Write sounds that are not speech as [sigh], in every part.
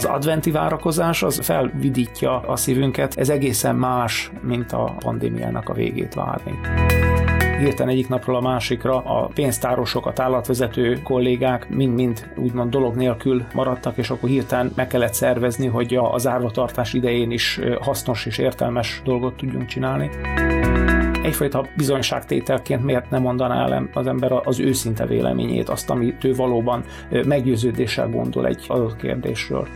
Az adventi várakozás az felvidítja a szívünket, ez egészen más, mint a pandémiának a végét várni. Hirtelen egyik napról a másikra a pénztárosok, a tárlatvezető kollégák mind-mind úgymond dolog nélkül maradtak, és akkor hirtelen meg kellett szervezni, hogy az árvatartás idején is hasznos és értelmes dolgot tudjunk csinálni egyfajta bizonyságtételként miért nem mondaná el az ember az őszinte véleményét, azt, amit ő valóban meggyőződéssel gondol egy adott kérdésről.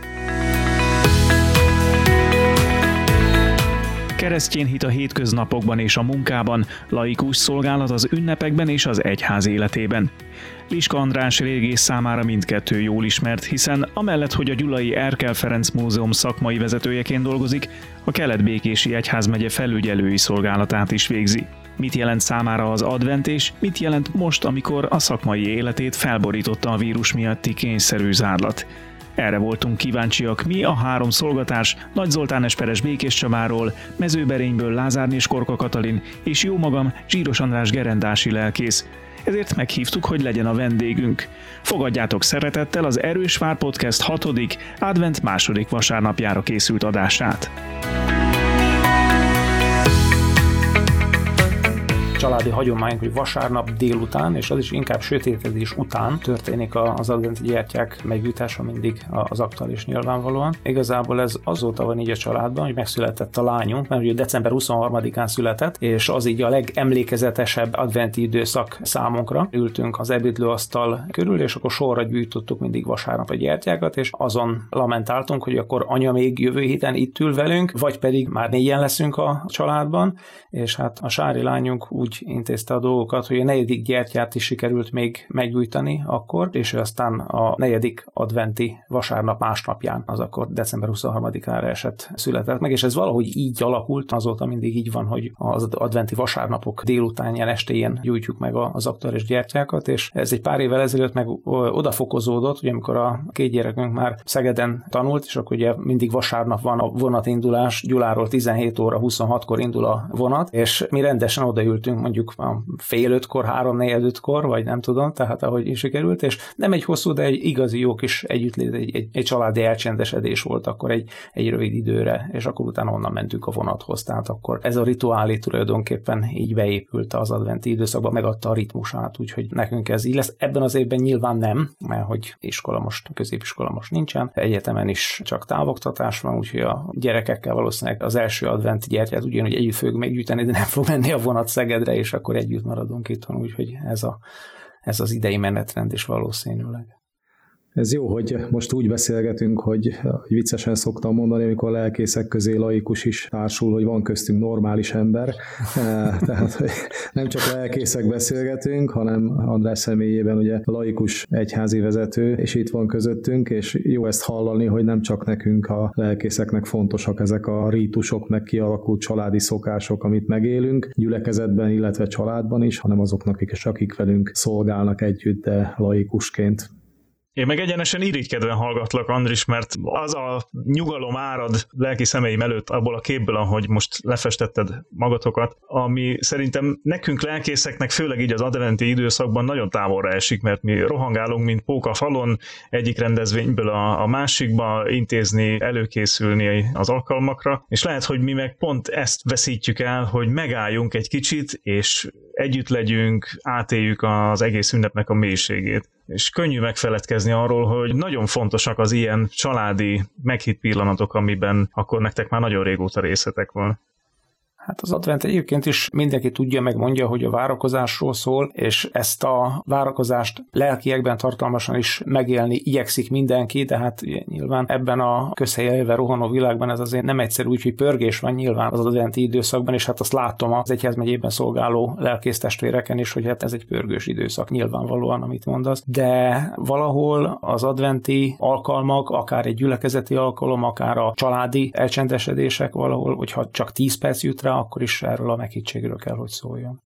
Keresztjén hit a hétköznapokban és a munkában, laikus szolgálat az ünnepekben és az egyház életében. Liska András régész számára mindkettő jól ismert, hiszen amellett, hogy a Gyulai Erkel Ferenc Múzeum szakmai vezetőjeként dolgozik, a Kelet-Békési Egyházmegye felügyelői szolgálatát is végzi. Mit jelent számára az advent és mit jelent most, amikor a szakmai életét felborította a vírus miatti kényszerű zárlat? Erre voltunk kíváncsiak mi, a három szolgatás, Nagy Zoltán Esperes Békés Csabáról, Mezőberényből Lázár Korka Katalin és jó magam Zsíros András gerendási lelkész. Ezért meghívtuk, hogy legyen a vendégünk. Fogadjátok szeretettel az Erős Vár Podcast hatodik, advent második vasárnapjára készült adását. Családi hagyományunk, hogy vasárnap délután, és az is inkább sötétedés után történik az adventi gyertyák meggyújtása mindig az aktuális nyilvánvalóan. Igazából ez azóta van így a családban, hogy megszületett a lányunk, mert ugye december 23-án született, és az így a legemlékezetesebb adventi időszak számunkra. Ültünk az ebédlőasztal körül, és akkor sorra gyűjtöttük mindig vasárnap a gyertyákat, és azon lamentáltunk, hogy akkor anya még jövő héten itt ül velünk, vagy pedig már négyen leszünk a családban, és hát a Sári lányunk úgy úgy intézte a dolgokat, hogy a negyedik gyertyát is sikerült még meggyújtani akkor, és ő aztán a negyedik adventi vasárnap másnapján, az akkor december 23-ára esett született meg, és ez valahogy így alakult, azóta mindig így van, hogy az adventi vasárnapok délutánján, estéjén gyújtjuk meg az aktuális gyertyákat, és ez egy pár évvel ezelőtt meg odafokozódott, hogy amikor a két gyerekünk már Szegeden tanult, és akkor ugye mindig vasárnap van a vonatindulás, Gyuláról 17 óra 26-kor indul a vonat, és mi rendesen odaültünk mondjuk a fél ötkor, három négy ötkor, vagy nem tudom, tehát ahogy sikerült, és nem egy hosszú, de egy igazi jó kis együttlét, egy, egy, egy családi elcsendesedés volt akkor egy, egy rövid időre, és akkor utána onnan mentünk a vonathoz, tehát akkor ez a rituálé tulajdonképpen így beépült az adventi időszakba, megadta a ritmusát, úgyhogy nekünk ez így lesz. Ebben az évben nyilván nem, mert hogy iskola most, középiskola most nincsen, egyetemen is csak távoktatás van, úgyhogy a gyerekekkel valószínűleg az első adventi gyertyát ugyanúgy együtt fogjuk meggyűjteni, de nem fog menni a vonat Szegedre, és akkor együtt maradunk itthon, úgyhogy ez, a, ez az idei menetrend is valószínűleg. Ez jó, hogy most úgy beszélgetünk, hogy, hogy viccesen szoktam mondani, amikor lelkészek közé laikus is társul, hogy van köztünk normális ember. [laughs] Eh, tehát hogy nem csak lelkészek beszélgetünk, hanem András személyében ugye laikus egyházi vezető, és itt van közöttünk, és jó ezt hallani, hogy nem csak nekünk a lelkészeknek fontosak ezek a rítusok, meg kialakult családi szokások, amit megélünk, gyülekezetben, illetve családban is, hanem azoknak is, akik velünk szolgálnak együtt, de laikusként. Én meg egyenesen irigykedően hallgatlak, Andris, mert az a nyugalom árad lelki szemeim előtt abból a képből, ahogy most lefestetted magatokat, ami szerintem nekünk lelkészeknek, főleg így az adventi időszakban nagyon távolra esik, mert mi rohangálunk, mint póka falon, egyik rendezvényből a, a másikba intézni, előkészülni az alkalmakra, és lehet, hogy mi meg pont ezt veszítjük el, hogy megálljunk egy kicsit, és együtt legyünk, átéljük az egész ünnepnek a mélységét és könnyű megfeledkezni arról, hogy nagyon fontosak az ilyen családi meghitt pillanatok, amiben akkor nektek már nagyon régóta részletek van. Hát az advent egyébként is mindenki tudja, meg mondja, hogy a várakozásról szól, és ezt a várakozást lelkiekben tartalmasan is megélni igyekszik mindenki, de hát nyilván ebben a közhelyelve rohanó világban ez azért nem egyszerű, úgyhogy pörgés van nyilván az adventi időszakban, és hát azt látom az egyházmegyében szolgáló lelkésztestvéreken is, hogy hát ez egy pörgős időszak nyilvánvalóan, amit mondasz, de valahol az adventi alkalmak, akár egy gyülekezeti alkalom, akár a családi elcsendesedések valahol, hogyha csak 10 perc jut rá, akkor is erről a meghittségről kell, hogy szóljon.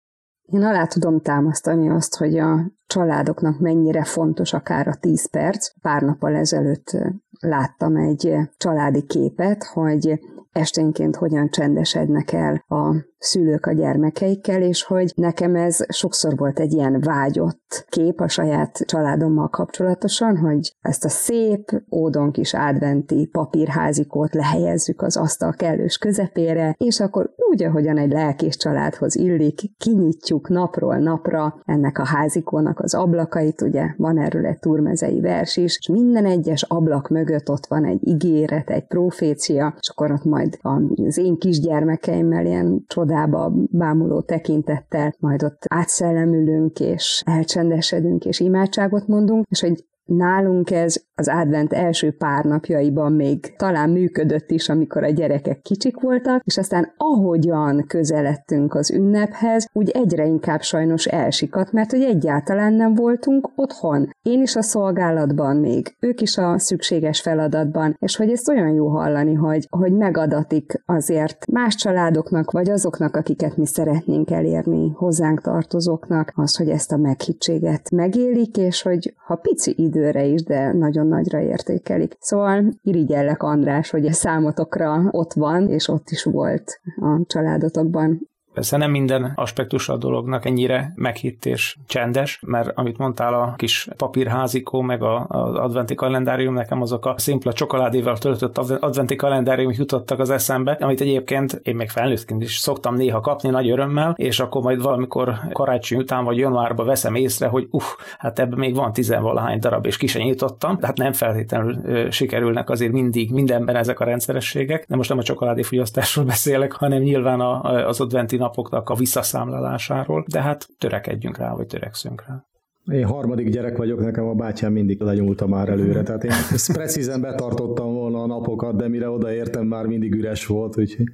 Én alá tudom támasztani azt, hogy a családoknak mennyire fontos akár a 10 perc. Pár nappal ezelőtt láttam egy családi képet, hogy esténként hogyan csendesednek el a szülők a gyermekeikkel, és hogy nekem ez sokszor volt egy ilyen vágyott kép a saját családommal kapcsolatosan, hogy ezt a szép, ódon kis adventi papírházikót lehelyezzük az asztal kellős közepére, és akkor úgy, ahogyan egy lelkés családhoz illik, kinyitjuk napról napra ennek a házikónak az ablakait, ugye van erről egy turmezei vers is, és minden egyes ablak mögött ott van egy ígéret, egy profécia, és akkor ott majd az én kisgyermekeimmel ilyen csodába bámuló tekintettel majd ott átszellemülünk, és elcsendesedünk, és imádságot mondunk, és hogy Nálunk ez az advent első pár napjaiban még talán működött is, amikor a gyerekek kicsik voltak, és aztán ahogyan közeledtünk az ünnephez, úgy egyre inkább sajnos elsikadt, mert hogy egyáltalán nem voltunk otthon. Én is a szolgálatban még, ők is a szükséges feladatban, és hogy ezt olyan jó hallani, hogy, hogy megadatik azért más családoknak, vagy azoknak, akiket mi szeretnénk elérni, hozzánk tartozóknak, az, hogy ezt a meghittséget megélik, és hogy ha pici idő időre is, de nagyon nagyra értékelik. Szóval irigyellek András, hogy a számotokra ott van, és ott is volt a családotokban. Persze nem minden aspektus a dolognak ennyire meghitt és csendes, mert amit mondtál, a kis papírházikó, meg az adventi kalendárium, nekem azok a szimpla csokoládéval töltött adventi kalendárium jutottak az eszembe, amit egyébként én még felnőttként is szoktam néha kapni nagy örömmel, és akkor majd valamikor karácsony után vagy januárban veszem észre, hogy uff, hát ebben még van tizenvalahány darab, és ki sem nyitottam, hát nem feltétlenül sikerülnek azért mindig mindenben ezek a rendszerességek, de most nem a csokoládéfogyasztásról beszélek, hanem nyilván a, az adventi napoknak a visszaszámlálásáról, de hát törekedjünk rá, vagy törekszünk rá. Én harmadik gyerek vagyok, nekem a bátyám mindig lenyúlta már előre, tehát én ezt precízen betartottam volna a napokat, de mire odaértem, már mindig üres volt, úgyhogy...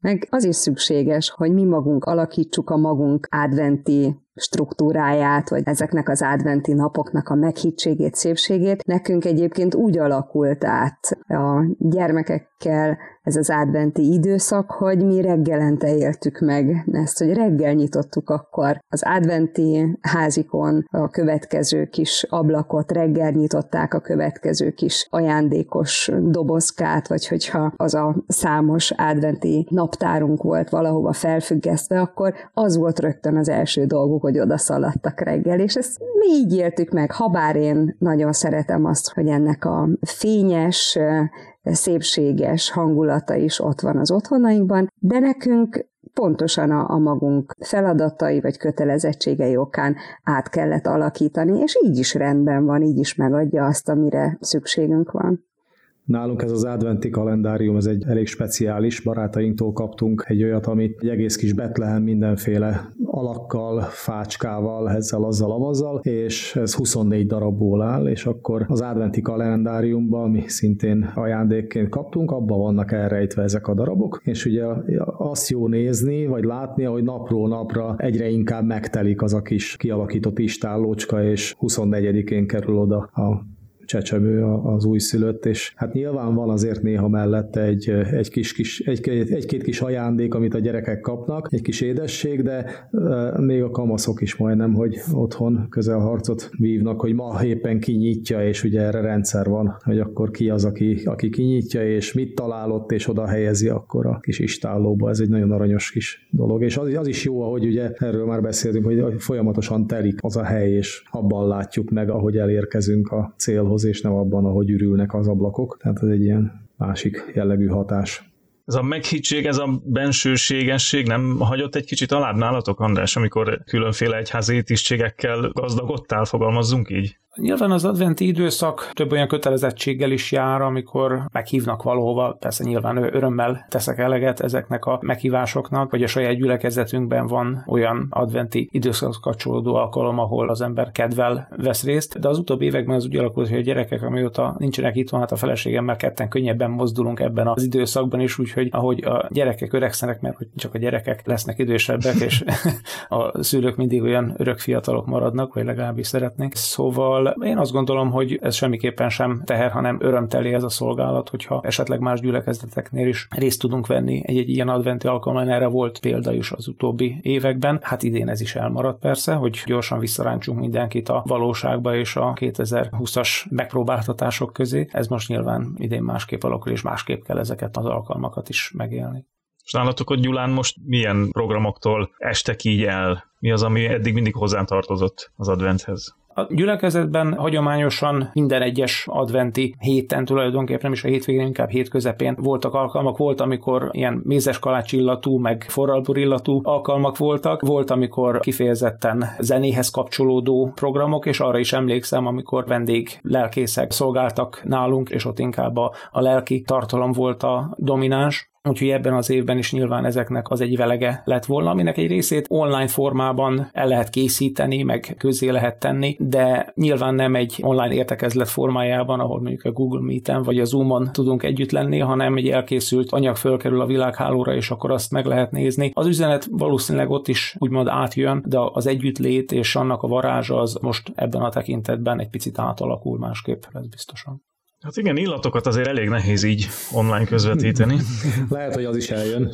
Meg az is szükséges, hogy mi magunk alakítsuk a magunk adventi struktúráját, vagy ezeknek az adventi napoknak a meghittségét, szépségét. Nekünk egyébként úgy alakult át a gyermekekkel ez az adventi időszak, hogy mi reggelente éltük meg ezt, hogy reggel nyitottuk akkor az adventi házikon a következő kis ablakot, reggel nyitották a következő kis ajándékos dobozkát, vagy hogyha az a számos adventi naptárunk volt valahova felfüggesztve, akkor az volt rögtön az első dolguk, hogy oda szaladtak reggel, és ezt mi így éltük meg, habár én nagyon szeretem azt, hogy ennek a fényes, szépséges hangulata is ott van az otthonainkban, de nekünk pontosan a, a magunk feladatai vagy kötelezettségei okán át kellett alakítani, és így is rendben van, így is megadja azt, amire szükségünk van. Nálunk ez az adventi kalendárium, ez egy elég speciális, barátainktól kaptunk egy olyat, amit egy egész kis Betlehem mindenféle alakkal, fácskával, ezzel, azzal, amazzal, és ez 24 darabból áll, és akkor az adventi kalendáriumban, ami szintén ajándékként kaptunk, abban vannak elrejtve ezek a darabok, és ugye azt jó nézni, vagy látni, hogy napról napra egyre inkább megtelik az a kis kialakított istállócska, és 24-én kerül oda a csecsemő az újszülött, és hát nyilván van azért néha mellette egy, egy kis, kis egy, egy-két kis ajándék, amit a gyerekek kapnak, egy kis édesség, de még a kamaszok is majdnem, hogy otthon közelharcot vívnak, hogy ma éppen kinyitja, és ugye erre rendszer van, hogy akkor ki az, aki, aki kinyitja, és mit találott, és oda helyezi akkor a kis istállóba. Ez egy nagyon aranyos kis dolog. És az, az is jó, ahogy ugye erről már beszéltünk, hogy folyamatosan telik az a hely, és abban látjuk meg, ahogy elérkezünk a célhoz ablakhoz, és nem abban, ahogy ürülnek az ablakok. Tehát ez egy ilyen másik jellegű hatás. Ez a meghittség, ez a bensőségesség nem hagyott egy kicsit alább nálatok, András, amikor különféle egyházi étisztségekkel gazdagodtál, fogalmazzunk így? Nyilván az adventi időszak több olyan kötelezettséggel is jár, amikor meghívnak valahova, persze nyilván örömmel teszek eleget ezeknek a meghívásoknak, vagy a saját gyülekezetünkben van olyan adventi időszak kapcsolódó alkalom, ahol az ember kedvel vesz részt, de az utóbbi években az úgy alakult, hogy a gyerekek, amióta nincsenek itt van, hát a feleségemmel ketten könnyebben mozdulunk ebben az időszakban is, úgyhogy ahogy a gyerekek öregszenek, mert hogy csak a gyerekek lesznek idősebbek, és [laughs] a szülők mindig olyan örök fiatalok maradnak, vagy legalábbis szeretnék. Szóval én azt gondolom, hogy ez semmiképpen sem teher, hanem örömteli ez a szolgálat, hogyha esetleg más gyülekezeteknél is részt tudunk venni egy-egy ilyen adventi alkalommal, erre volt példa is az utóbbi években. Hát idén ez is elmaradt persze, hogy gyorsan visszaráncsunk mindenkit a valóságba és a 2020-as megpróbáltatások közé. Ez most nyilván idén másképp alakul, és másképp kell ezeket az alkalmakat is megélni. És nálatok ott Gyulán most milyen programoktól estek így el? Mi az, ami eddig mindig hozzá tartozott az adventhez? A gyülekezetben hagyományosan minden egyes adventi héten tulajdonképpen, nem is a hétvégén, inkább hét közepén voltak alkalmak. Volt, amikor ilyen mézes kalács illatú, meg forralbur illatú alkalmak voltak. Volt, amikor kifejezetten zenéhez kapcsolódó programok, és arra is emlékszem, amikor vendég lelkészek szolgáltak nálunk, és ott inkább a, a lelki tartalom volt a domináns. Úgyhogy ebben az évben is nyilván ezeknek az egy velege lett volna, aminek egy részét online formában el lehet készíteni, meg közé lehet tenni, de nyilván nem egy online értekezlet formájában, ahol mondjuk a Google Meet-en vagy a Zoom-on tudunk együtt lenni, hanem egy elkészült anyag fölkerül a világhálóra, és akkor azt meg lehet nézni. Az üzenet valószínűleg ott is úgymond átjön, de az együttlét és annak a varázsa az most ebben a tekintetben egy picit átalakul másképp, ez biztosan. Hát igen, illatokat azért elég nehéz így online közvetíteni. [laughs] Lehet, hogy az is eljön.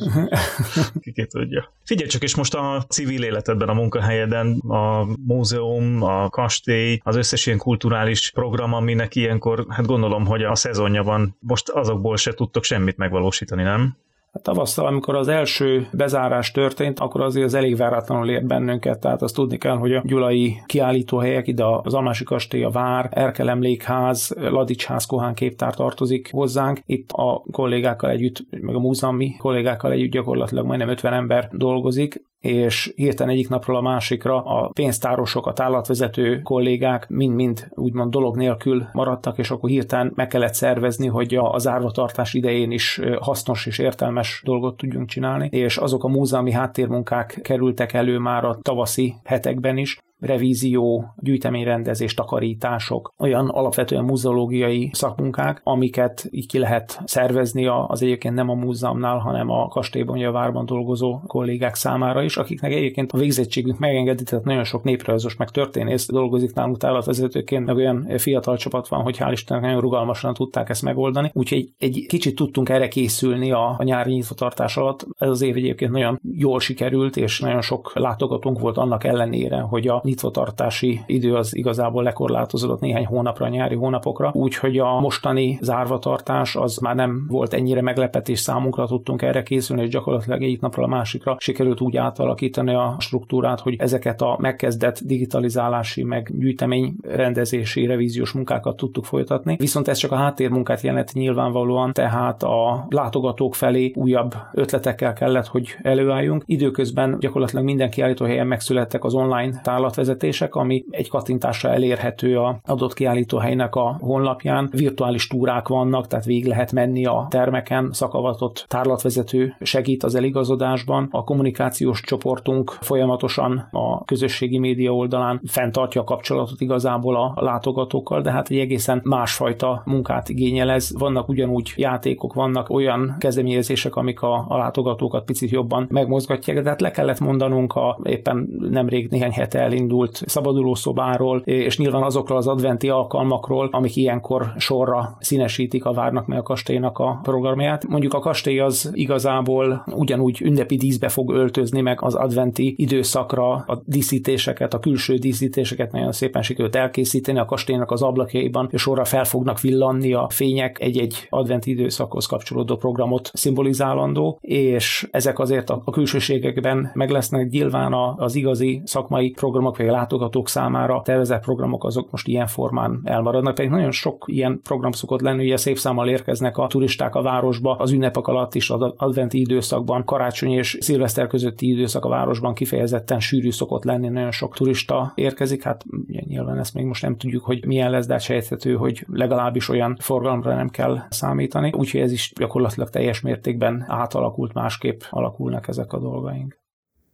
[laughs] Ki tudja. Figyelj csak, és most a civil életedben, a munkahelyeden, a múzeum, a kastély, az összes ilyen kulturális program, aminek ilyenkor, hát gondolom, hogy a szezonja van, most azokból se tudtok semmit megvalósítani, nem? Tavasztal, amikor az első bezárás történt, akkor azért az elég váratlanul ért bennünket, tehát azt tudni kell, hogy a gyulai kiállítóhelyek, ide az Almási Kastély, a Vár, Erkel Emlékház, Ladicsház Kohán képtár tartozik hozzánk. Itt a kollégákkal együtt, meg a múzeumi kollégákkal együtt gyakorlatilag majdnem 50 ember dolgozik, és hirtelen egyik napról a másikra a pénztárosok, a tárlatvezető kollégák mind-mind úgymond dolog nélkül maradtak, és akkor hirtelen meg kellett szervezni, hogy a zárvatartás idején is hasznos és értelmes dolgot tudjunk csinálni, és azok a múzeumi háttérmunkák kerültek elő már a tavaszi hetekben is, revízió, gyűjteményrendezés, takarítások, olyan alapvetően muzeológiai szakmunkák, amiket így ki lehet szervezni az egyébként nem a múzeumnál, hanem a kastélyban, vagy a várban dolgozó kollégák számára is, akiknek egyébként a végzettségünk megengedi, tehát nagyon sok néprajzos, meg történész dolgozik nálunk tárlatvezetőként, meg olyan fiatal csapat van, hogy hál' Istennek nagyon rugalmasan tudták ezt megoldani. Úgyhogy egy kicsit tudtunk erre készülni a, a nyári nyitvatartás alatt. Ez az év egyébként nagyon jól sikerült, és nagyon sok látogatónk volt annak ellenére, hogy a nyitvatartási idő az igazából lekorlátozódott néhány hónapra, nyári hónapokra, úgyhogy a mostani zárvatartás az már nem volt ennyire meglepetés számunkra, tudtunk erre készülni, és gyakorlatilag egyik napra a másikra sikerült úgy átalakítani a struktúrát, hogy ezeket a megkezdett digitalizálási, meg gyűjtemény rendezési, revíziós munkákat tudtuk folytatni. Viszont ez csak a háttérmunkát jelent nyilvánvalóan, tehát a látogatók felé újabb ötletekkel kellett, hogy előálljunk. Időközben gyakorlatilag minden kiállítóhelyen megszülettek az online tálat vezetések, ami egy kattintásra elérhető a adott kiállítóhelynek a honlapján. Virtuális túrák vannak, tehát végig lehet menni a termeken, szakavatott tárlatvezető segít az eligazodásban. A kommunikációs csoportunk folyamatosan a közösségi média oldalán fenntartja a kapcsolatot igazából a látogatókkal, de hát egy egészen másfajta munkát igényel ez. Vannak ugyanúgy játékok, vannak olyan kezdeményezések, amik a, a látogatókat picit jobban megmozgatják, de hát le kellett mondanunk a éppen nemrég néhány hete elindult elindult szabadulószobáról, és nyilván azokról az adventi alkalmakról, amik ilyenkor sorra színesítik a várnak meg a kastélynak a programját. Mondjuk a kastély az igazából ugyanúgy ünnepi díszbe fog öltözni meg az adventi időszakra a díszítéseket, a külső díszítéseket nagyon szépen sikerült elkészíteni a kastélynak az ablakjaiban, és sorra fel fognak villanni a fények egy-egy adventi időszakhoz kapcsolódó programot szimbolizálandó, és ezek azért a külsőségekben meg lesznek nyilván az igazi szakmai programok programok, vagy a látogatók számára tervezett programok azok most ilyen formán elmaradnak, pedig nagyon sok ilyen program szokott lenni, ugye szép számmal érkeznek a turisták a városba, az ünnepek alatt is, az adventi időszakban, karácsony és szilveszter közötti időszak a városban kifejezetten sűrű szokott lenni, nagyon sok turista érkezik, hát nyilván ezt még most nem tudjuk, hogy milyen lesz, de hát sejthető, hogy legalábbis olyan forgalomra nem kell számítani, úgyhogy ez is gyakorlatilag teljes mértékben átalakult, másképp alakulnak ezek a dolgaink.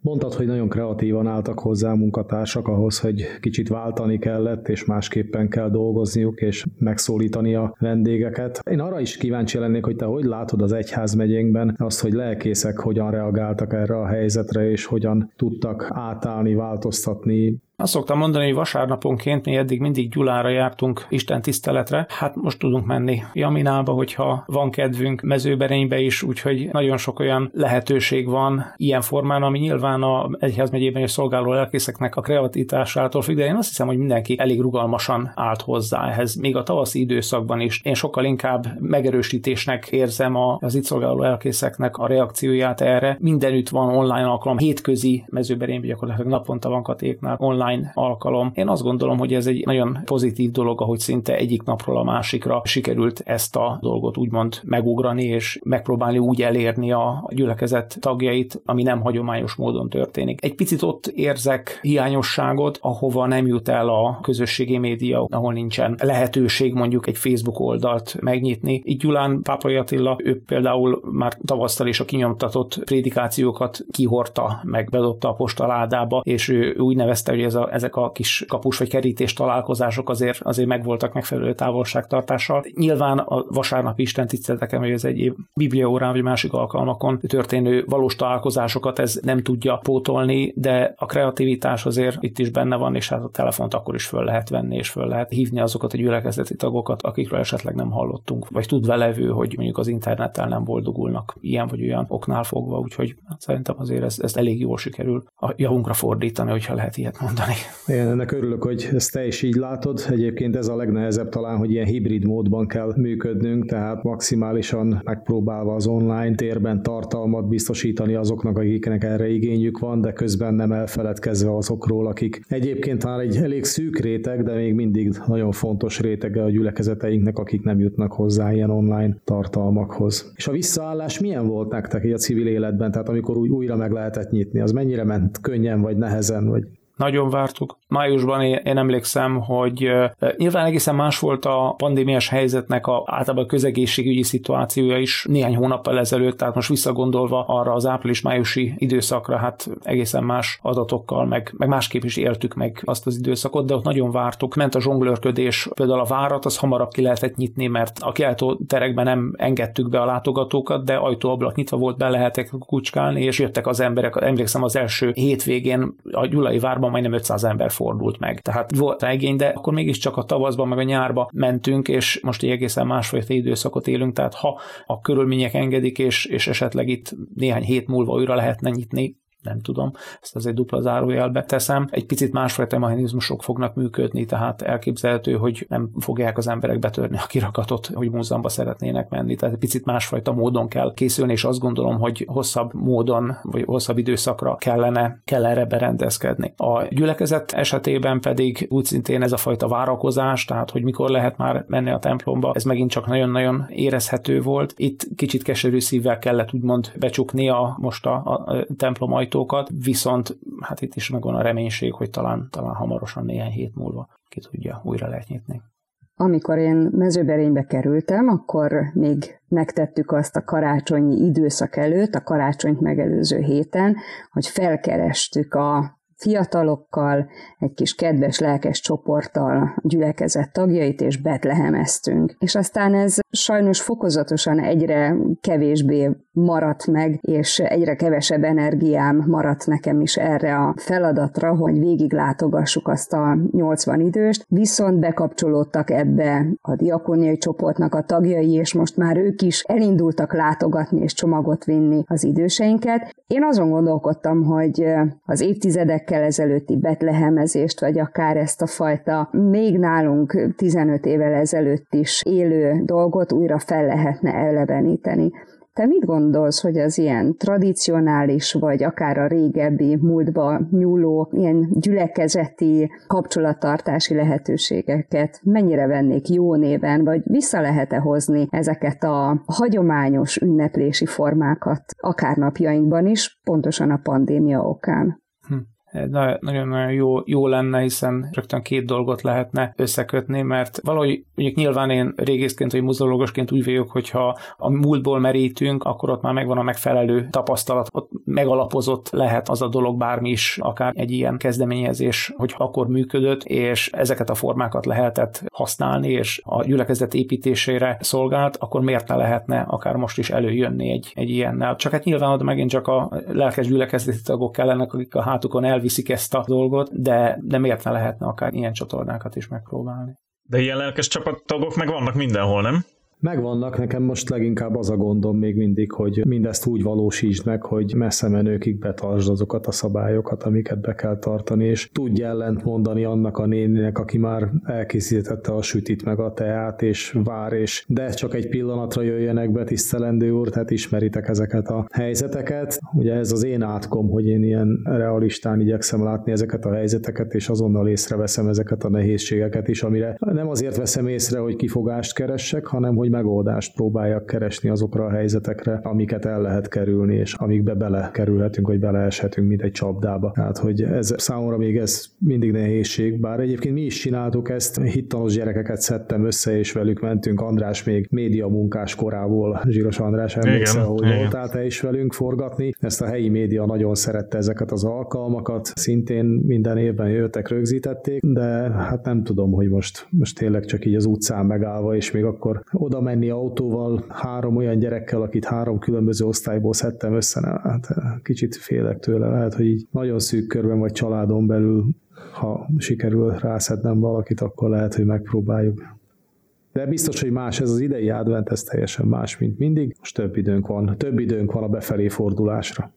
Mondtad, hogy nagyon kreatívan álltak hozzá a munkatársak ahhoz, hogy kicsit váltani kellett, és másképpen kell dolgozniuk, és megszólítani a vendégeket. Én arra is kíváncsi lennék, hogy te hogy látod az egyházmegyénkben azt, hogy lelkészek hogyan reagáltak erre a helyzetre, és hogyan tudtak átállni, változtatni Azt szoktam mondani, hogy vasárnaponként mi eddig mindig Gyulára jártunk Isten tiszteletre, hát most tudunk menni Jaminába, hogyha van kedvünk, mezőberénybe is, úgyhogy nagyon sok olyan lehetőség van ilyen formán, ami nyilván a egyházmegyében és szolgáló lelkészeknek a kreativitásától függ, de én azt hiszem, hogy mindenki elég rugalmasan állt hozzá ehhez. Még a tavaszi időszakban is én sokkal inkább megerősítésnek érzem az itt szolgáló lelkészeknek a reakcióját erre. Mindenütt van online alkalom, hétközi mezőberényben gyakorlatilag naponta van katéknál online alkalom. Én azt gondolom, hogy ez egy nagyon pozitív dolog, ahogy szinte egyik napról a másikra sikerült ezt a dolgot úgymond megugrani, és megpróbálni úgy elérni a gyülekezet tagjait, ami nem hagyományos módon történik. Egy picit ott érzek hiányosságot, ahova nem jut el a közösségi média, ahol nincsen lehetőség mondjuk egy Facebook oldalt megnyitni. Így Gyulán Pápai Attila, ő például már tavasztal is a kinyomtatott prédikációkat kihorta, meg bedobta a postaládába, és ő úgy nevezte, hogy a, ezek a kis kapus vagy kerítés találkozások azért, azért megvoltak megfelelő távolságtartással. Nyilván a vasárnap Isten tiszteleteken, vagy az egyéb bibliaórán vagy másik alkalmakon történő valós találkozásokat ez nem tudja pótolni, de a kreativitás azért itt is benne van, és hát a telefont akkor is föl lehet venni, és föl lehet hívni azokat a gyülekezeti tagokat, akikről esetleg nem hallottunk, vagy tudva levő, hogy mondjuk az internettel nem boldogulnak ilyen vagy olyan oknál fogva, úgyhogy hát szerintem azért ez, ez elég jól sikerül a javunkra fordítani, hogyha lehet ilyet mondani. Én ennek örülök, hogy ezt te is így látod. Egyébként ez a legnehezebb talán, hogy ilyen hibrid módban kell működnünk, tehát maximálisan megpróbálva az online térben tartalmat biztosítani azoknak, akiknek erre igényük van, de közben nem elfeledkezve azokról, akik egyébként már egy elég szűk réteg, de még mindig nagyon fontos rétege a gyülekezeteinknek, akik nem jutnak hozzá ilyen online tartalmakhoz. És a visszaállás milyen volt nektek a civil életben? Tehát amikor új, újra meg lehetett nyitni, az mennyire ment könnyen vagy nehezen? Vagy nagyon vártuk. Májusban én, emlékszem, hogy nyilván egészen más volt a pandémiás helyzetnek a általában a közegészségügyi szituációja is néhány hónappal ezelőtt, tehát most visszagondolva arra az április-májusi időszakra, hát egészen más adatokkal, meg, meg másképp is éltük meg azt az időszakot, de ott nagyon vártuk. Ment a zsonglőrködés, például a várat, az hamarabb ki lehetett nyitni, mert a kiáltó terekben nem engedtük be a látogatókat, de ajtóablak nyitva volt, be lehetek kucskálni, és jöttek az emberek. Emlékszem az első hétvégén a Gyulai várban majdnem 500 ember fordult meg. Tehát volt igény, de akkor mégiscsak a tavaszban meg a nyárba mentünk, és most egy egészen másfajta időszakot élünk, tehát ha a körülmények engedik, és, és esetleg itt néhány hét múlva újra lehetne nyitni, nem tudom, ezt azért dupla zárójelbe teszem. Egy picit másfajta mechanizmusok fognak működni, tehát elképzelhető, hogy nem fogják az emberek betörni a kirakatot, hogy múzeumba szeretnének menni, tehát egy picit másfajta módon kell készülni, és azt gondolom, hogy hosszabb módon, vagy hosszabb időszakra kellene, kell erre berendezkedni. A gyülekezet esetében pedig úgy szintén ez a fajta várakozás, tehát hogy mikor lehet már menni a templomba, ez megint csak nagyon-nagyon érezhető volt. Itt kicsit keserű szívvel kellett úgymond becsukni a most a, a templom ajtókat, viszont hát itt is megvan a reménység, hogy talán, talán hamarosan néhány hét múlva ki tudja, újra lehet nyitni. Amikor én mezőberénybe kerültem, akkor még megtettük azt a karácsonyi időszak előtt, a karácsonyt megelőző héten, hogy felkerestük a fiatalokkal, egy kis kedves, lelkes csoporttal gyülekezett tagjait, és betlehemeztünk. És aztán ez sajnos fokozatosan egyre kevésbé maradt meg, és egyre kevesebb energiám maradt nekem is erre a feladatra, hogy végig látogassuk azt a 80 időst, viszont bekapcsolódtak ebbe a diakóniai csoportnak a tagjai, és most már ők is elindultak látogatni és csomagot vinni az időseinket. Én azon gondolkodtam, hogy az évtizedekkel ezelőtti betlehemezést, vagy akár ezt a fajta még nálunk 15 évvel ezelőtt is élő dolgot újra fel lehetne eleveníteni. Te mit gondolsz, hogy az ilyen tradicionális, vagy akár a régebbi múltba nyúló, ilyen gyülekezeti kapcsolattartási lehetőségeket mennyire vennék jó néven, vagy vissza lehet-e hozni ezeket a hagyományos ünneplési formákat, akár napjainkban is, pontosan a pandémia okán? Nagyon-nagyon jó, jó lenne, hiszen rögtön két dolgot lehetne összekötni, mert valahogy mondjuk nyilván én régészként vagy muzeológusként úgy vagyok, hogyha a múltból merítünk, akkor ott már megvan a megfelelő tapasztalat, ott megalapozott lehet az a dolog bármi is, akár egy ilyen kezdeményezés, hogy akkor működött, és ezeket a formákat lehetett használni, és a gyülekezet építésére szolgált, akkor miért ne lehetne akár most is előjönni egy, egy ilyennel. Csak hát nyilván ott megint csak a lelkes gyülekezeti tagok kellenek, akik a hátukon el elviszik ezt a dolgot, de, de miért ne lehetne akár ilyen csatornákat is megpróbálni. De ilyen lelkes csapattagok meg vannak mindenhol, nem? Megvannak, nekem most leginkább az a gondom még mindig, hogy mindezt úgy valósítsd meg, hogy messze menőkig betartsd azokat a szabályokat, amiket be kell tartani, és tudj ellent mondani annak a néninek, aki már elkészítette a sütit meg a teát, és vár, és de csak egy pillanatra jöjjenek be, tisztelendő úr, tehát ismeritek ezeket a helyzeteket. Ugye ez az én átkom, hogy én ilyen realistán igyekszem látni ezeket a helyzeteket, és azonnal észreveszem ezeket a nehézségeket is, amire nem azért veszem észre, hogy kifogást keressek, hanem hogy megoldást próbáljak keresni azokra a helyzetekre, amiket el lehet kerülni, és amikbe belekerülhetünk, vagy beleeshetünk, mint egy csapdába. Tehát, hogy ez számomra még ez mindig nehézség, bár egyébként mi is csináltuk ezt, hittanos gyerekeket szedtem össze, és velük mentünk. András még média munkás korából, Zsíros András, emlékszel, hogy igen. voltál te is velünk forgatni. Ezt a helyi média nagyon szerette ezeket az alkalmakat, szintén minden évben jöttek, rögzítették, de hát nem tudom, hogy most, most tényleg csak így az utcán megállva, és még akkor oda menni autóval három olyan gyerekkel, akit három különböző osztályból szedtem össze, hát kicsit félek tőle. Lehet, hogy így nagyon szűk körben vagy családon belül, ha sikerül rászednem valakit, akkor lehet, hogy megpróbáljuk. De biztos, hogy más ez az idei advent, ez teljesen más, mint mindig. Most több időnk van, több időnk van a befelé fordulásra.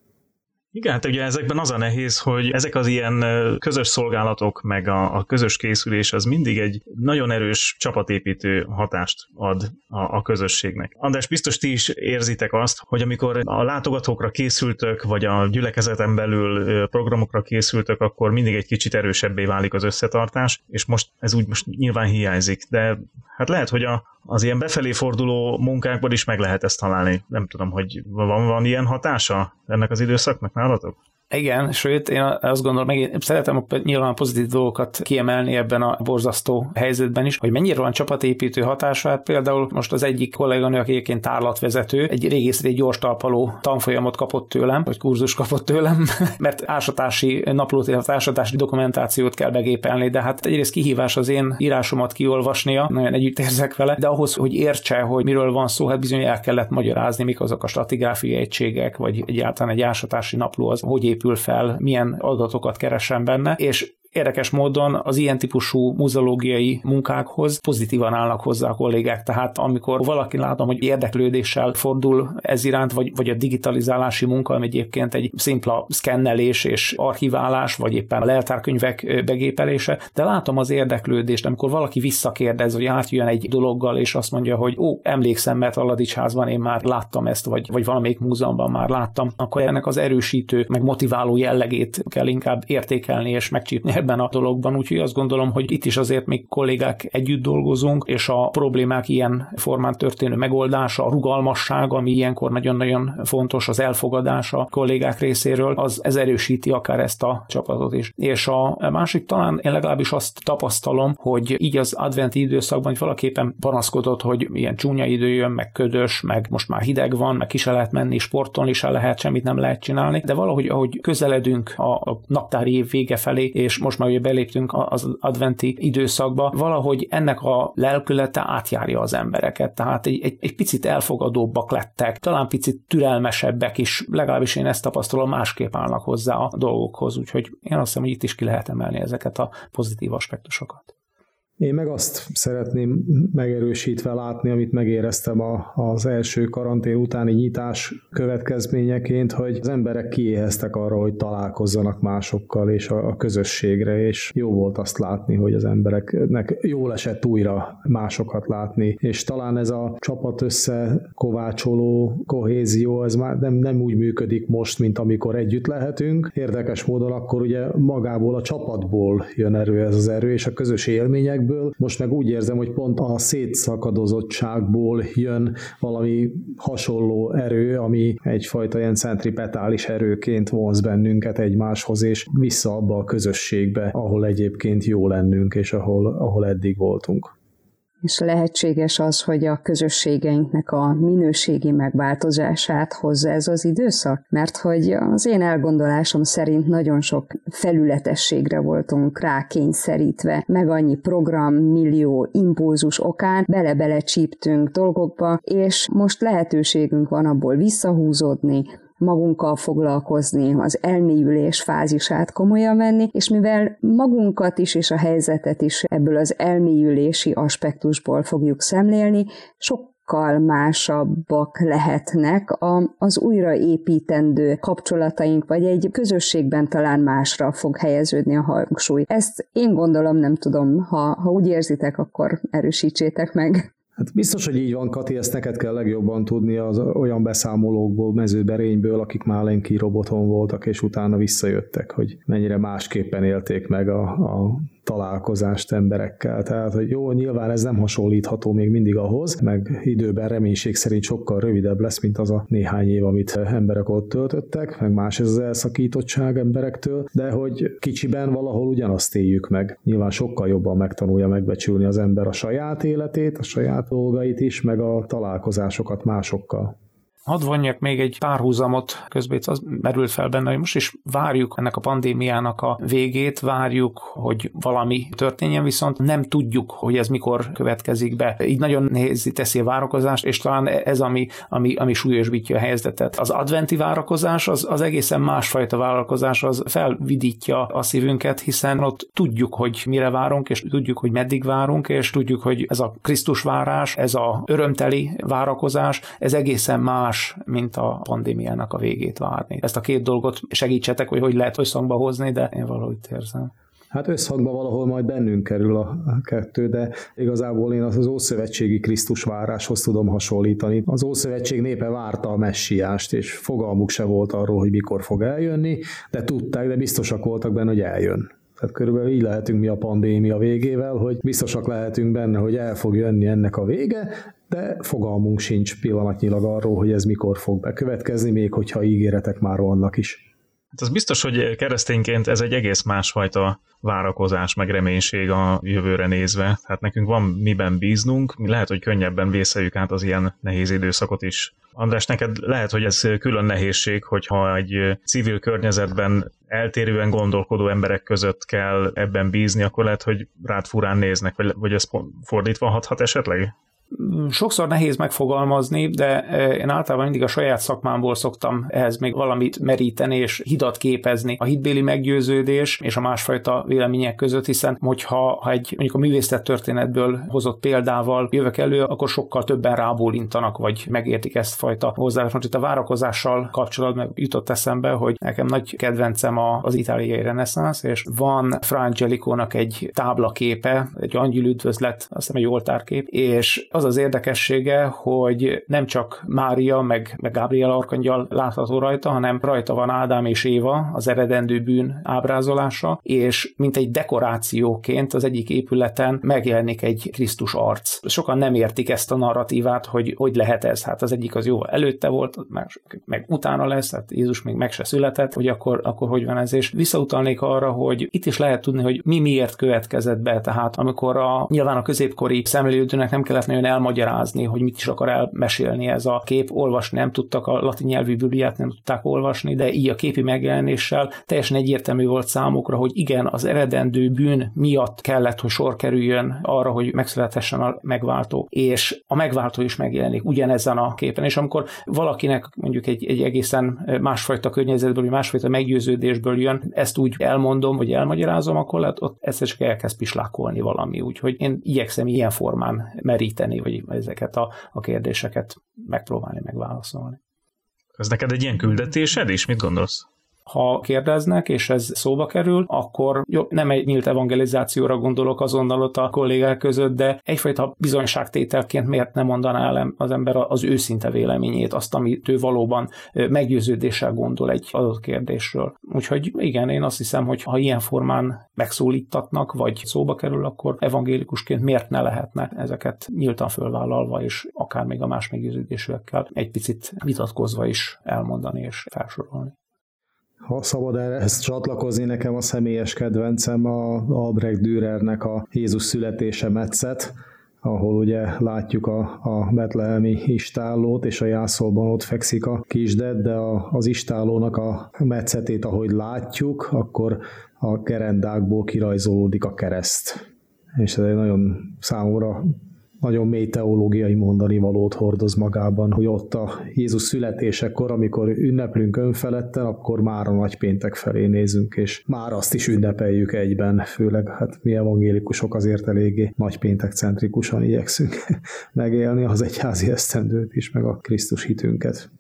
Igen, hát ugye ezekben az a nehéz, hogy ezek az ilyen közös szolgálatok, meg a, a közös készülés az mindig egy nagyon erős csapatépítő hatást ad a, a közösségnek. András, biztos ti is érzitek azt, hogy amikor a látogatókra készültök, vagy a gyülekezeten belül programokra készültök, akkor mindig egy kicsit erősebbé válik az összetartás, és most ez úgy most nyilván hiányzik, de hát lehet, hogy a, az ilyen befelé forduló munkákban is meg lehet ezt találni. Nem tudom, hogy van, van ilyen hatása ennek az időszaknak nálatok? Igen, sőt, én azt gondolom, meg én szeretem nyilván a pozitív dolgokat kiemelni ebben a borzasztó helyzetben is, hogy mennyire van csapatépítő hatása. Hát például most az egyik kolléganő, aki egyébként tárlatvezető, egy régészeti gyors talpaló tanfolyamot kapott tőlem, vagy kurzus kapott tőlem, [laughs] mert ásatási naplót, illetve ásatási dokumentációt kell begépelni, de hát egyrészt kihívás az én írásomat kiolvasnia, nagyon együtt érzek vele, de ahhoz, hogy értse, hogy miről van szó, hát bizony el kellett magyarázni, mik azok a stratigráfiai egységek, vagy egyáltalán egy ásatási napló az, hogy épül fel, milyen adatokat keresem benne, és érdekes módon az ilyen típusú muzeológiai munkákhoz pozitívan állnak hozzá a kollégák. Tehát amikor valaki látom, hogy érdeklődéssel fordul ez iránt, vagy, vagy a digitalizálási munka, ami egyébként egy szimpla szkennelés és archiválás, vagy éppen a leltárkönyvek begépelése, de látom az érdeklődést, amikor valaki visszakérdez, vagy átjön egy dologgal, és azt mondja, hogy ó, emlékszem, mert házban én már láttam ezt, vagy, vagy valamelyik múzeumban már láttam, akkor ennek az erősítő, meg motiváló jellegét kell inkább értékelni és megcsípni ebben a dologban, úgyhogy azt gondolom, hogy itt is azért még kollégák együtt dolgozunk, és a problémák ilyen formán történő megoldása, a rugalmasság, ami ilyenkor nagyon-nagyon fontos, az elfogadás a kollégák részéről, az ez erősíti akár ezt a csapatot is. És a másik talán én legalábbis azt tapasztalom, hogy így az adventi időszakban hogy valaképpen panaszkodott, hogy ilyen csúnya idő jön, meg ködös, meg most már hideg van, meg ki se lehet menni, sporton is se lehet, semmit nem lehet csinálni, de valahogy ahogy közeledünk a, a naptári év vége felé, és most már ugye beléptünk az adventi időszakba, valahogy ennek a lelkülete átjárja az embereket, tehát egy, egy, egy picit elfogadóbbak lettek, talán picit türelmesebbek is, legalábbis én ezt tapasztalom, másképp állnak hozzá a dolgokhoz, úgyhogy én azt hiszem, hogy itt is ki lehet emelni ezeket a pozitív aspektusokat. Én meg azt szeretném megerősítve látni, amit megéreztem a, az első karantén utáni nyitás következményeként, hogy az emberek kiéheztek arra, hogy találkozzanak másokkal és a, a közösségre, és jó volt azt látni, hogy az embereknek jól esett újra másokat látni, és talán ez a csapat összekovácsoló kohézió, ez már nem, nem úgy működik most, mint amikor együtt lehetünk. Érdekes módon akkor ugye magából a csapatból jön erő ez az erő, és a közös élmények ezekből. Most meg úgy érzem, hogy pont a szétszakadozottságból jön valami hasonló erő, ami egyfajta ilyen centripetális erőként vonz bennünket egymáshoz, és vissza abba a közösségbe, ahol egyébként jó lennünk, és ahol, ahol eddig voltunk és lehetséges az, hogy a közösségeinknek a minőségi megváltozását hozza ez az időszak? Mert hogy az én elgondolásom szerint nagyon sok felületességre voltunk rákényszerítve, meg annyi program, millió impulzus okán bele-bele csíptünk dolgokba, és most lehetőségünk van abból visszahúzódni, magunkkal foglalkozni, az elmélyülés fázisát komolyan venni, és mivel magunkat is és a helyzetet is ebből az elmélyülési aspektusból fogjuk szemlélni, sok sokkal másabbak lehetnek a, az újraépítendő kapcsolataink, vagy egy közösségben talán másra fog helyeződni a hangsúly. Ezt én gondolom, nem tudom, ha, ha úgy érzitek, akkor erősítsétek meg. Hát biztos, hogy így van, Kati, ezt neked kell legjobban tudni az olyan beszámolókból, mezőberényből, akik Málenki roboton voltak, és utána visszajöttek, hogy mennyire másképpen élték meg a, a találkozást emberekkel. Tehát, hogy jó, nyilván ez nem hasonlítható még mindig ahhoz, meg időben reménység szerint sokkal rövidebb lesz, mint az a néhány év, amit emberek ott töltöttek, meg más ez az elszakítottság emberektől, de hogy kicsiben valahol ugyanazt éljük meg. Nyilván sokkal jobban megtanulja megbecsülni az ember a saját életét, a saját dolgait is, meg a találkozásokat másokkal. Hadd vonjak még egy párhuzamot, közben az merült fel benne, hogy most is várjuk ennek a pandémiának a végét, várjuk, hogy valami történjen, viszont nem tudjuk, hogy ez mikor következik be. Így nagyon nehéz teszi a várakozást, és talán ez, ami, ami, ami súlyosbítja a helyzetet. Az adventi várakozás az, az egészen másfajta várakozás, az felvidítja a szívünket, hiszen ott tudjuk, hogy mire várunk, és tudjuk, hogy meddig várunk, és tudjuk, hogy ez a Krisztus várás, ez a örömteli várakozás, ez egészen más más, mint a pandémiának a végét várni. Ezt a két dolgot segítsetek, hogy hogy lehet összhangba hozni, de én valahogy érzem. Hát összhangba valahol majd bennünk kerül a kettő, de igazából én az Ószövetségi Krisztus váráshoz tudom hasonlítani. Az Ószövetség népe várta a messiást, és fogalmuk se volt arról, hogy mikor fog eljönni, de tudták, de biztosak voltak benne, hogy eljön. Tehát körülbelül így lehetünk mi a pandémia végével, hogy biztosak lehetünk benne, hogy el fog jönni ennek a vége, de fogalmunk sincs pillanatnyilag arról, hogy ez mikor fog bekövetkezni, még hogyha ígéretek már vannak is. Hát az biztos, hogy keresztényként ez egy egész másfajta várakozás, meg reménység a jövőre nézve. Hát nekünk van miben bíznunk, mi lehet, hogy könnyebben vészeljük át az ilyen nehéz időszakot is. András, neked lehet, hogy ez külön nehézség, hogyha egy civil környezetben eltérően gondolkodó emberek között kell ebben bízni, akkor lehet, hogy rád furán néznek, vagy, vagy ez fordítva hathat esetleg? Sokszor nehéz megfogalmazni, de e, én általában mindig a saját szakmámból szoktam ehhez még valamit meríteni és hidat képezni. A hitbéli meggyőződés és a másfajta vélemények között, hiszen hogyha ha egy mondjuk a művészet történetből hozott példával jövök elő, akkor sokkal többen rábólintanak, vagy megértik ezt fajta hozzáállást. Most itt a várakozással kapcsolatban jutott eszembe, hogy nekem nagy kedvencem az itáliai reneszánsz, és van Fra Angelico-nak egy táblaképe, egy angyil üdvözlet, azt hiszem egy oltárkép, és az az érdekessége, hogy nem csak Mária meg, meg Gabriel arkangyal látható rajta, hanem rajta van Ádám és Éva, az eredendő bűn ábrázolása, és mint egy dekorációként az egyik épületen megjelenik egy Krisztus arc. Sokan nem értik ezt a narratívát, hogy hogy lehet ez. Hát az egyik az jó előtte volt, meg, meg utána lesz, hát Jézus még meg se született, hogy akkor, akkor hogy van ez. És visszautalnék arra, hogy itt is lehet tudni, hogy mi miért következett be. Tehát amikor a, nyilván a középkori szemlélődőnek nem kellett nagyon egyszerűen elmagyarázni, hogy mit is akar elmesélni ez a kép. Olvasni nem tudtak, a latin nyelvű bibliát nem tudták olvasni, de így a képi megjelenéssel teljesen egyértelmű volt számukra, hogy igen, az eredendő bűn miatt kellett, hogy sor kerüljön arra, hogy megszülethessen a megváltó, és a megváltó is megjelenik ugyanezen a képen. És amikor valakinek mondjuk egy, egy egészen másfajta környezetből, másfajta meggyőződésből jön, ezt úgy elmondom, vagy elmagyarázom, akkor lehet ott ezt csak elkezd pislákolni valami. Úgyhogy én igyekszem ilyen formán meríteni, vagy ezeket a, a kérdéseket megpróbálni megválaszolni. Ez neked egy ilyen küldetésed is? Mit gondolsz? Ha kérdeznek, és ez szóba kerül, akkor jó, nem egy nyílt evangelizációra gondolok azonnal ott a kollégák között, de egyfajta bizonyságtételként miért nem mondaná el az ember az őszinte véleményét, azt, amit ő valóban meggyőződéssel gondol egy adott kérdésről. Úgyhogy igen, én azt hiszem, hogy ha ilyen formán megszólítatnak, vagy szóba kerül, akkor evangélikusként miért ne lehetne ezeket nyíltan fölvállalva, és akár még a más meggyőződésűekkel egy picit vitatkozva is elmondani és felsorolni ha szabad ezt csatlakozni, nekem a személyes kedvencem a Albrecht Dürernek a Jézus születése metszet, ahol ugye látjuk a, a betlehemi istállót, és a jászolban ott fekszik a kisded, de a, az istállónak a metszetét, ahogy látjuk, akkor a kerendákból kirajzolódik a kereszt. És ez egy nagyon számomra nagyon mély teológiai mondani valót hordoz magában, hogy ott a Jézus születésekor, amikor ünneplünk önfeledten, akkor már a nagypéntek felé nézünk, és már azt is ünnepeljük egyben, főleg hát mi evangélikusok azért eléggé nagypéntek centrikusan igyekszünk [laughs] megélni az egyházi esztendőt is, meg a Krisztus hitünket.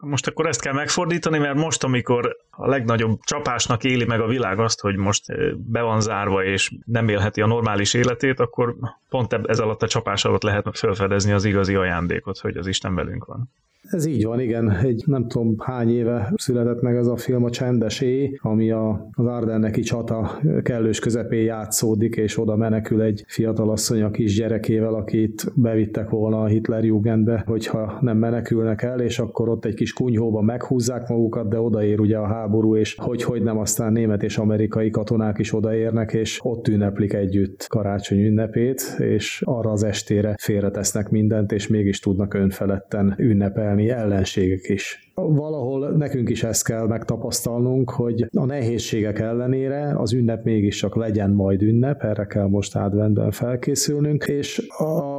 Most akkor ezt kell megfordítani, mert most, amikor a legnagyobb csapásnak éli meg a világ azt, hogy most be van zárva és nem élheti a normális életét, akkor pont ez alatt a csapás alatt lehet felfedezni az igazi ajándékot, hogy az Isten velünk van. Ez így van, igen. Egy nem tudom hány éve született meg ez a film, a Csendes éj, ami a, az Ardenneki csata kellős közepén játszódik, és oda menekül egy fiatalasszony a kis gyerekével, akit bevittek volna a Hitler Jugendbe, hogyha nem menekülnek el, és akkor ott egy kis kunyhóba meghúzzák magukat, de odaér ugye a háború, és hogy, hogy nem aztán német és amerikai katonák is odaérnek, és ott ünneplik együtt karácsony ünnepét, és arra az estére félretesznek mindent, és mégis tudnak önfeledten ünnepelni érzelmi ellenségek is. Valahol nekünk is ezt kell megtapasztalnunk, hogy a nehézségek ellenére az ünnep mégiscsak legyen majd ünnep, erre kell most adventben felkészülnünk, és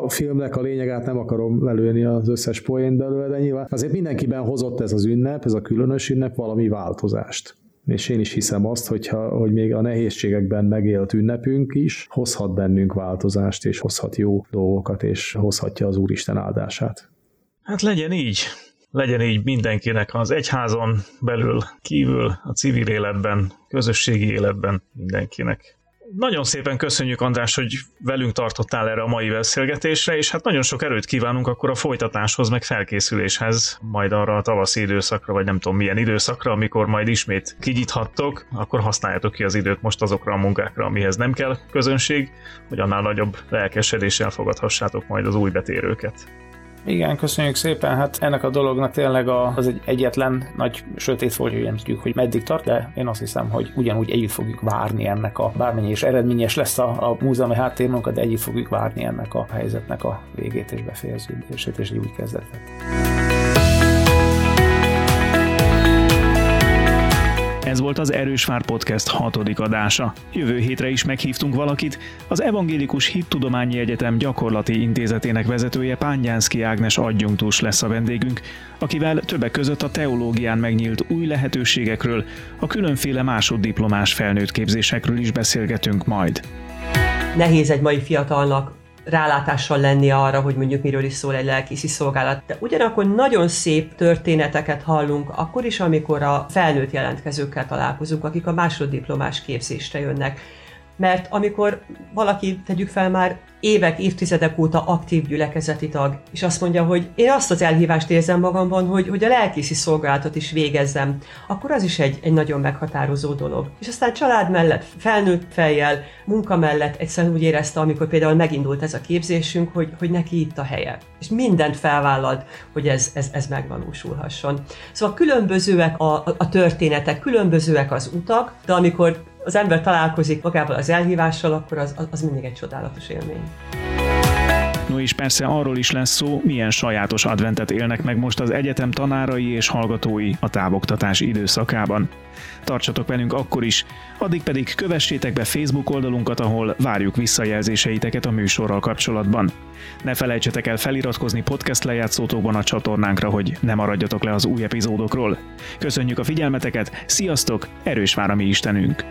a filmnek a lényegát nem akarom lelőni az összes poén belőle, de nyilván azért mindenkiben hozott ez az ünnep, ez a különös ünnep valami változást és én is hiszem azt, hogyha, hogy még a nehézségekben megélt ünnepünk is hozhat bennünk változást, és hozhat jó dolgokat, és hozhatja az Úristen áldását. Hát legyen így. Legyen így mindenkinek az egyházon belül, kívül, a civil életben, közösségi életben mindenkinek. Nagyon szépen köszönjük, András, hogy velünk tartottál erre a mai beszélgetésre, és hát nagyon sok erőt kívánunk akkor a folytatáshoz, meg felkészüléshez, majd arra a tavaszi időszakra, vagy nem tudom milyen időszakra, amikor majd ismét kinyithattok, akkor használjátok ki az időt most azokra a munkákra, amihez nem kell közönség, hogy annál nagyobb lelkesedéssel fogadhassátok majd az új betérőket. Igen, köszönjük szépen. Hát ennek a dolognak tényleg az egy egyetlen nagy sötét hogy nem tudjuk, hogy meddig tart, de én azt hiszem, hogy ugyanúgy együtt fogjuk várni ennek a bármennyi és eredményes lesz a, a múzeumi háttérmunkat, de együtt fogjuk várni ennek a helyzetnek a végét és befejeződését és egy új kezdetet. Ez volt az Erős Vár Podcast hatodik adása. Jövő hétre is meghívtunk valakit, az Evangélikus Hittudományi Egyetem gyakorlati intézetének vezetője Pángyánszki Ágnes adjunktus lesz a vendégünk, akivel többek között a teológián megnyílt új lehetőségekről, a különféle másoddiplomás felnőtt képzésekről is beszélgetünk majd. Nehéz egy mai fiatalnak rálátással lenni arra, hogy mondjuk miről is szól egy lelkészi szolgálat. De ugyanakkor nagyon szép történeteket hallunk, akkor is, amikor a felnőtt jelentkezőkkel találkozunk, akik a másoddiplomás képzésre jönnek. Mert amikor valaki, tegyük fel már évek, évtizedek óta aktív gyülekezeti tag, és azt mondja, hogy én azt az elhívást érzem magamban, hogy, hogy a lelkészi szolgálatot is végezzem, akkor az is egy, egy nagyon meghatározó dolog. És aztán család mellett, felnőtt fejjel, munka mellett egyszerűen úgy érezte, amikor például megindult ez a képzésünk, hogy, hogy neki itt a helye. És mindent felvállalt, hogy ez, ez, ez megvalósulhasson. Szóval különbözőek a, a, a történetek, különbözőek az utak, de amikor az ember találkozik magával az elhívással, akkor az, az mindig egy csodálatos élmény. No és persze arról is lesz szó, milyen sajátos adventet élnek meg most az egyetem tanárai és hallgatói a távoktatás időszakában. Tartsatok velünk akkor is, addig pedig kövessétek be Facebook oldalunkat, ahol várjuk visszajelzéseiteket a műsorral kapcsolatban. Ne felejtsetek el feliratkozni podcast lejátszótókban a csatornánkra, hogy ne maradjatok le az új epizódokról. Köszönjük a figyelmeteket, sziasztok, erős vár a mi Istenünk!